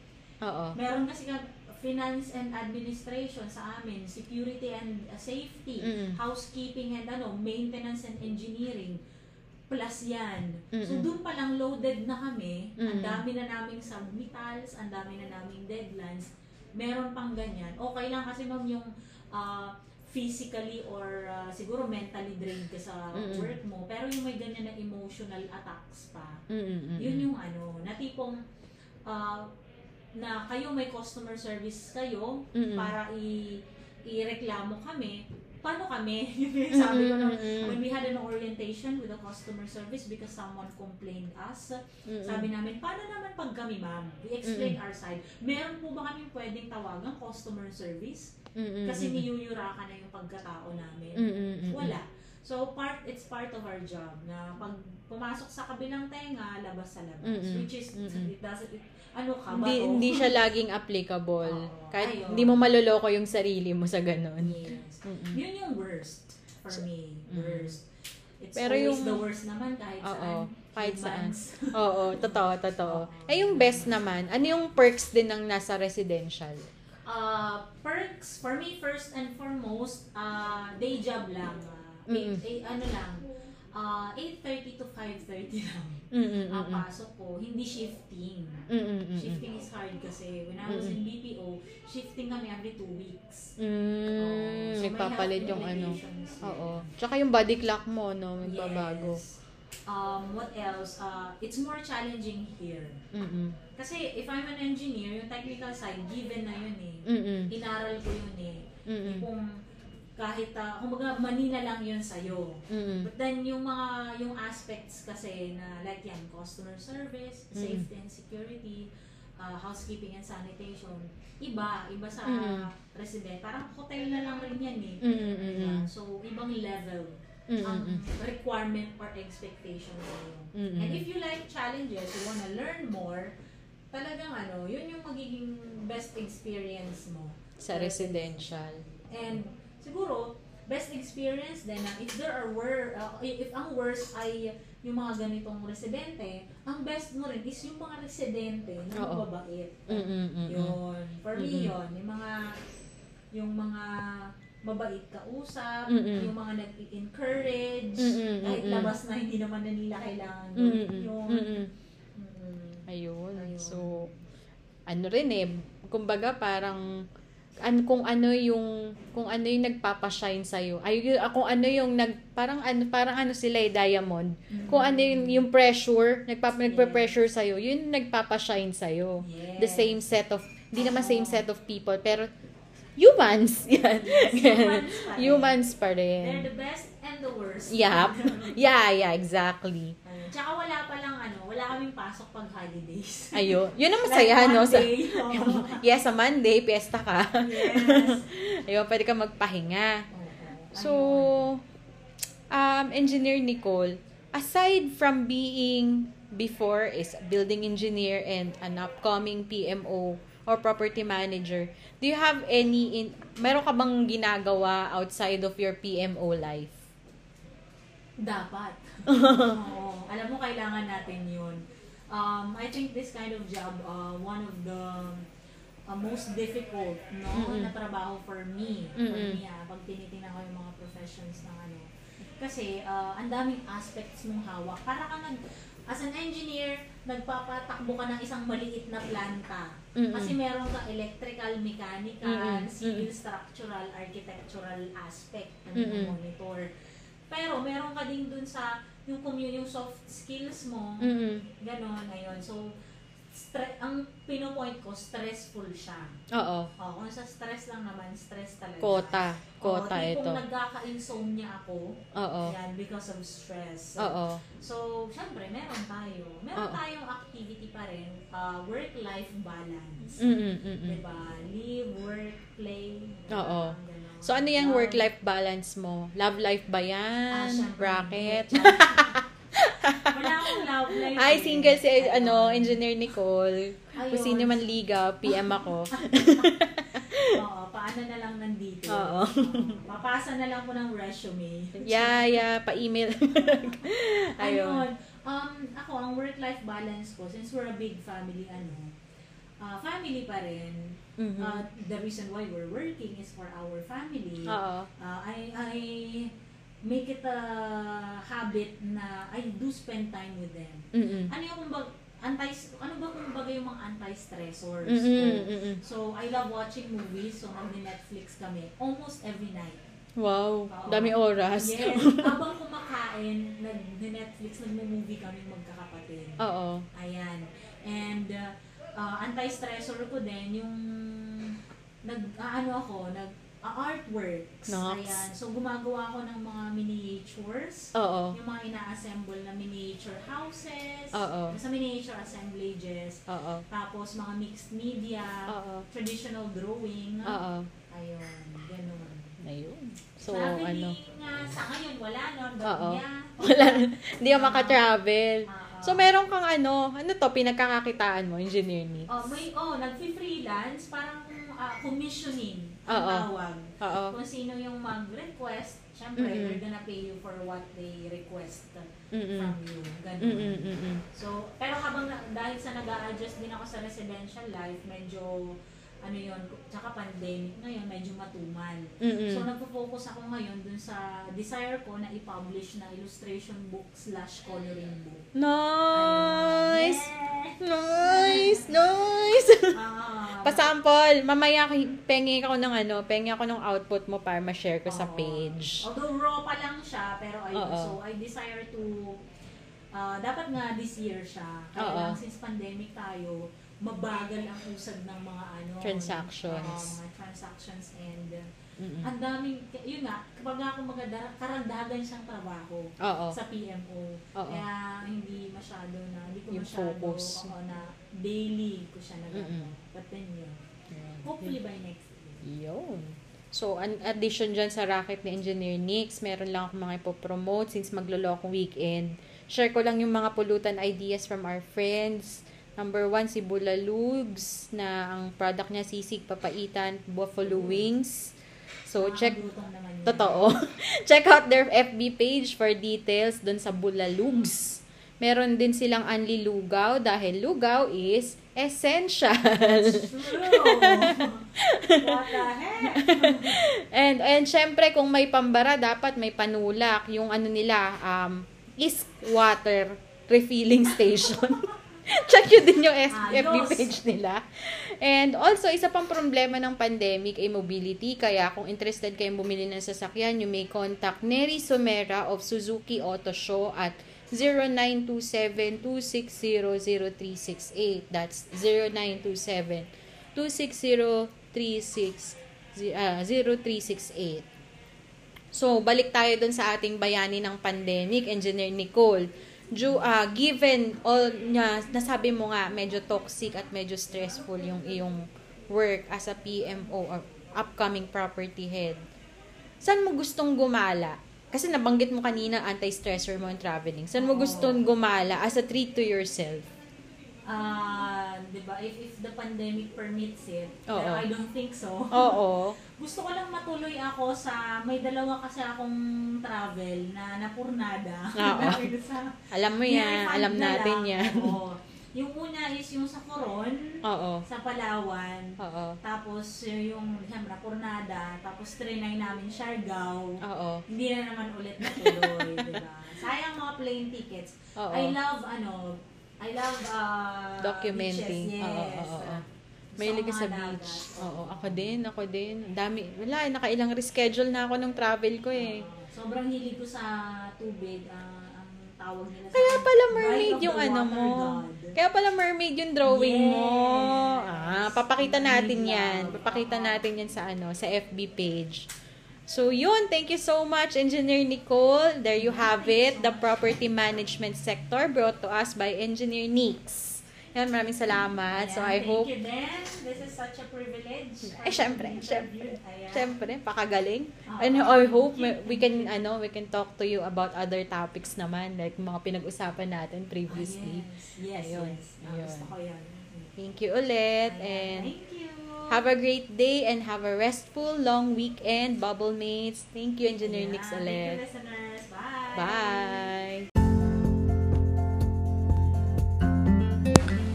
Oo.
Meron kasi ka finance and administration sa amin, security and uh, safety,
Mm-mm.
housekeeping and ano, maintenance and engineering. Plus yan. So
Mm-mm.
doon pa lang loaded na kami. Ang
Mm-mm.
dami na naming submittals, ang dami na naming deadlines. Meron pang ganyan. Okay lang kasi ma'am yung uh, physically or uh, siguro mentally drained ka sa
Mm-mm.
work mo. Pero yung may ganyan na emotional attacks pa.
Mm-mm.
Yun yung ano, na tipong ah, na kayo may customer service kayo
Mm-mm.
para i ireklamo kami. Paano kami? Sabi ko
Mm-mm.
when we had an orientation with the customer service because someone complained us.
Mm-mm.
Sabi namin, paano naman pag kami ma'am? We explain our side. Meron po ba kami pwedeng tawagan customer service?
Mm-mm.
Kasi niyuyurakan na yung pagkatao namin.
Mm-mm.
Wala. So part it's part of our job na pag pumasok sa kabilang tenga, labas sa labas.
Mm-mm.
Which is
Mm-mm.
it doesn't it, ano ka ba
Hindi, hindi siya laging applicable.
Oo.
Kahit
Ayun.
hindi mo maloloko yung sarili mo sa ganun.
Yes.
Mm-mm.
Yun yung worst for me.
mm.
Worst. It's
Pero
always
yung-
the worst naman kahit
Oo.
saan.
Kahit saan.
Humans.
Oo, totoo, totoo.
Oo.
Eh, yung best naman, ano yung perks din ng nasa residential?
Uh, perks, for me, first and foremost, uh, day job lang. Uh,
Mm-mm.
eight- ano lang, uh, 8.30 to 5.30 lang
Mm-mm.
ang pasok ko. Hindi shifting.
Mm-mm.
Shifting is hard kasi when I was in BPO, shifting kami every two weeks.
Mm,
Oo. So, may
nagpapalit yung ano. Oo. Tsaka yung body clock mo, no? Magbabago.
Yes. Um, what else? Uh, it's more challenging here.
Mm-mm.
Kasi if I'm an engineer, yung technical side, given na yun eh.
Mm-mm.
Inaral ko yun eh.
Mm-mm.
Kung kahit, uh, kumbaga, manina lang yun sa'yo.
Mm-mm.
But then, yung mga, yung aspects kasi na, like yan, customer service,
Mm.
safety and security, uh, housekeeping and sanitation, iba, iba sa
Mm.
resident. Parang hotel na lang rin yan eh.
Mm-mm.
Diba? So, ibang level ang
Mm-mm.
requirement or expectation mo.
Mm-mm.
And if you like challenges, you wanna learn more, talagang ano, yun yung magiging best experience mo.
Sa residential.
And siguro, best experience din na if there are wor uh, if ang worst ay yung mga ganitong residente, ang best mo rin is yung mga residente na
Oo.
mababait.
Mm-mm.
Yun. For me
Mm-mm.
yun. Yung mga yung mga mabait kausap,
Mm-mm.
yung mga nag-encourage,
Mm-mm,
kahit
mm-mm.
labas na hindi naman na nila kailangan
Mm-mm.
yun.
Mm-mm.
Mm-mm.
Ayun.
Ayun.
So, ano rin eh, kumbaga parang an kung ano yung kung ano yung nagpapa-shine sa iyo. Ay y- kung ano yung nag parang ano parang ano sila eh, diamond. Kung ano yung, yung pressure, nagpapa
Yes.
nagpe-pressure sa iyo, yun nagpapa-shine sa iyo.
Yes.
The same set of hindi naman same set of people pero humans. Yan.
Yes, humans pa rin.
humans pa
They're
rin.
the best and the worst.
Yep. Yeah, yeah, exactly.
Tsaka wala pa lang ano, wala kaming pasok pag holidays.
Ayo. Yun ang
Like
masaya, no? Sa,
oo.
yes, sa Monday, piyesta ka.
yes.
Ayun, pwede ka magpahinga.
Oo.
So, um, Engineer Nicole, aside from being before is building engineer and an upcoming PMO or property manager, do you have any, in, meron ka bang ginagawa outside of your PMO life?
Dapat. Oo. Alam mo, kailangan natin yun. Um, I think this kind of job, uh, one of the uh, most difficult no
Mm-mm.
na trabaho for me. For
Mm-mm.
me, ah, pag tinitingnan ko yung mga professions ng ano. Kasi, uh, ang daming aspects mong hawak. Para ka nag, as an engineer, nagpapatakbo ka ng isang maliit na planta.
Mm-mm.
Kasi meron ka electrical, mechanical,
Mm-mm.
civil, structural, architectural aspect na
Mm-mm.
monitor. Pero meron ka din dun sa yung commu yung soft skills mo,
Mm-mm.
ganon, ayun. So, stre- ang pinopoint ko, stressful siya.
Oo.
Oh, kung sa stress lang naman, stress talaga.
Kota. Kota
oh,
ito.
Kung nagkaka-insomnia ako,
Oo.
yan, because of stress.
Oo.
So, syempre, meron tayo. Meron
Oo.
tayong activity pa rin, uh, work-life balance.
Mm-mm, mm-mm.
Diba? Live, work, play.
Oo.
Ganon.
So, ano yung work-life balance mo? Love life ba
Ah,
yan?
syempre,
Bracket?
Wala akong love life.
Ay,
eh.
single si, ano, Engineer Nicole. Kung
Ayun.
sino man liga, PM ako.
Oo, paano na lang nandito.
Oo.
Papasa na lang po ng resume.
Yeah, yeah, pa-email. Ayun.
Ayun. Um, ako, ang work-life balance ko, since we're a big family, ano, uh, family pa rin.
Mhm.
Uh, the reason why we're working is for our family. Uh, I, I make it a habit na I do spend time with them.
Mm-mm.
Ano yung kumbaga, anti, ano ba kumbaga yung mga anti-stressors
Mm-mm,
ko?
mm-mm.
So, I love watching movies. So, mag-Netflix kami almost every night.
Wow,
Oo.
dami oras.
Yes. Habang kumakain, nag-Netflix, nag-movie kami magkakapatid.
Oo.
Ayan. And uh, uh, anti-stressor ko din yung nag ah, ano ako, nag ah, artworks.
Nox.
Ayan. So gumagawa ako ng mga miniatures.
Oo.
Yung mga ina-assemble na miniature houses.
Oo.
Sa miniature assemblages.
Oo.
Tapos mga mixed media.
Oo.
traditional drawing.
Oo.
Ayun. Ganun.
Ayun. So,
Traveling,
ano.
ah, sa ngayon, wala no?
Oo. Wala. Hindi ako makatravel.
Oo.
So, meron kang ano, ano to, pinagkakakitaan mo, engineer ni?
Oh, may oh, nagfi-freelance parang ah, commissioning ang
Oo.
tawag.
Oo.
Kung sino yung mag-request, syempre
Mm-mm.
they're gonna pay you for what they request
Mm-mm.
from you. Ganun.
Mm-mm, mm-mm.
So, pero habang na, dahil sa nag-a-adjust din ako sa residential life, medyo ano yun, tsaka pandemic ngayon, medyo matumal.
Mm-mm.
So, nagpo-focus ako ngayon dun sa desire ko na i-publish na illustration book slash coloring book.
Nice!
Ayun.
Nice! Nice!
Ah,
Pasample, mamaya pengi ako ng ano, pengi ako ng output mo para ma-share ko sa
Oo.
page.
Although raw pa lang siya, pero ayun,
Oo.
so I desire to, ah, dapat nga this year siya. Kaya
Oo.
lang since pandemic tayo, mabagal ang usad ng mga ano,
Transactions.
oo, mga transactions and uh,
Mm-mm.
ang daming, yun nga, kapag kung maganda, karagdagan siyang trabaho
Oo.
sa PMO.
Oo.
Kaya hindi masyado na, hindi ko
Yung
masyado
focus.
oo, na daily ko siya nagagawa.
Mm-mm.
But then yun, hopefully by next year.
Yun. So, an addition dyan sa racket ni Engineer Nix, meron lang akong mga ipopromote since maglo akong weekend. Share ko lang yung mga pulutan ideas from our friends. Number one, si Bulalugs, na ang product niya sisig papaitan, buffalo wings. So, check,
naman yun.
totoo. check out their FB page for details dun sa Bulalugs. Meron din silang Anli Lugaw dahil lugaw is essential. And and syempre kung may pambara dapat may panulak yung ano nila um is water refilling station. Check yun din yung. FB page nila. And also, isa pang problema ng pandemic ay mobility. Kaya kung interested kayong bumili ng sasakyan, you may contact Neri Somera of Suzuki Auto Show at 0927-260-0368. That's 0927-260-36 ah, 0368. So, balik tayo dun sa ating bayani ng pandemic, Engineer Nicole. Ju, ah, given all na nasabi mo nga medyo toxic at medyo stressful yung iyong work as a PMO or upcoming property head. Saan mo gustong gumala? Kasi nabanggit mo kanina anti-stressor mo in traveling. Saan mo gustong gumala as a treat to yourself?
Ah, 'di ba? If, if the pandemic permits it, pero
Oo.
I don't think so.
Oo.
Gusto ko lang matuloy ako sa may dalawa kasi akong travel na napurnada.
Oo.
Dahil sa
Alam mo yan.
Ni-refund
Alam
na
natin
lang.
yan.
Oo. Yung una is yung sa Coron,
Oo.
sa Palawan.
Oo.
Tapos yung siyempre Pornada, tapos trinay namin Siargao.
Oo.
Hindi na naman ulit natuloy, di ba? Sayang mga plane tickets.
Oo.
I love ano, I love uh,
Documenting.
beaches, yes.
Oo, oo, oo.
Uh,
May ka sa beach.
dagat.
Oo, ako din, ako din. Dami. Wala, eh, nakailang reschedule na ako ng travel ko eh.
Oo. sobrang hilig ko sa tubig. ah, ang tawag nila sa
Kaya pala mermaid yung ano mo.
God.
Kaya pala mermaid yung drawing mo.
Yes.
Ah, papakita natin yan. Papakita
Oo.
natin yan sa ano, sa FB page. So yun, thank you so much Engineer Nicole. There you have it, the property management sector brought to us by Engineer Nix. Yan, maraming salamat. So I
Ayan,
hope
Thank you din. This is such a privilege.
Eh, syempre, syempre.
Ayan.
Siyempre, pakagaling.
Oo.
And I hope we can ano, we can talk to you about other topics naman like mga pinag-usapan natin previously.
Ah, yes, yes,
Ayun,
yes. Ah,
ayun.
Gusto ko yun.
Thank you ulit
Ayan,
and
Thank you.
Have a great day and have a restful long weekend, Bubble Mates. Thank you Engineer
Ayan,
Nix
Thank you, listeners. Bye.
Bye.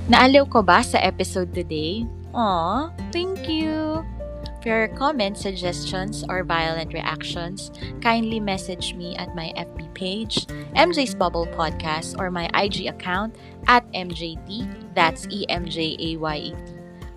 Naaliw ko ba sa episode today? Aw, thank you! For your comments, suggestions, or violent reactions, kindly message me at my FB page, MJ's Bubble Podcast, or my IG account at MJT, that's E E-M-J-A-Y-E-T.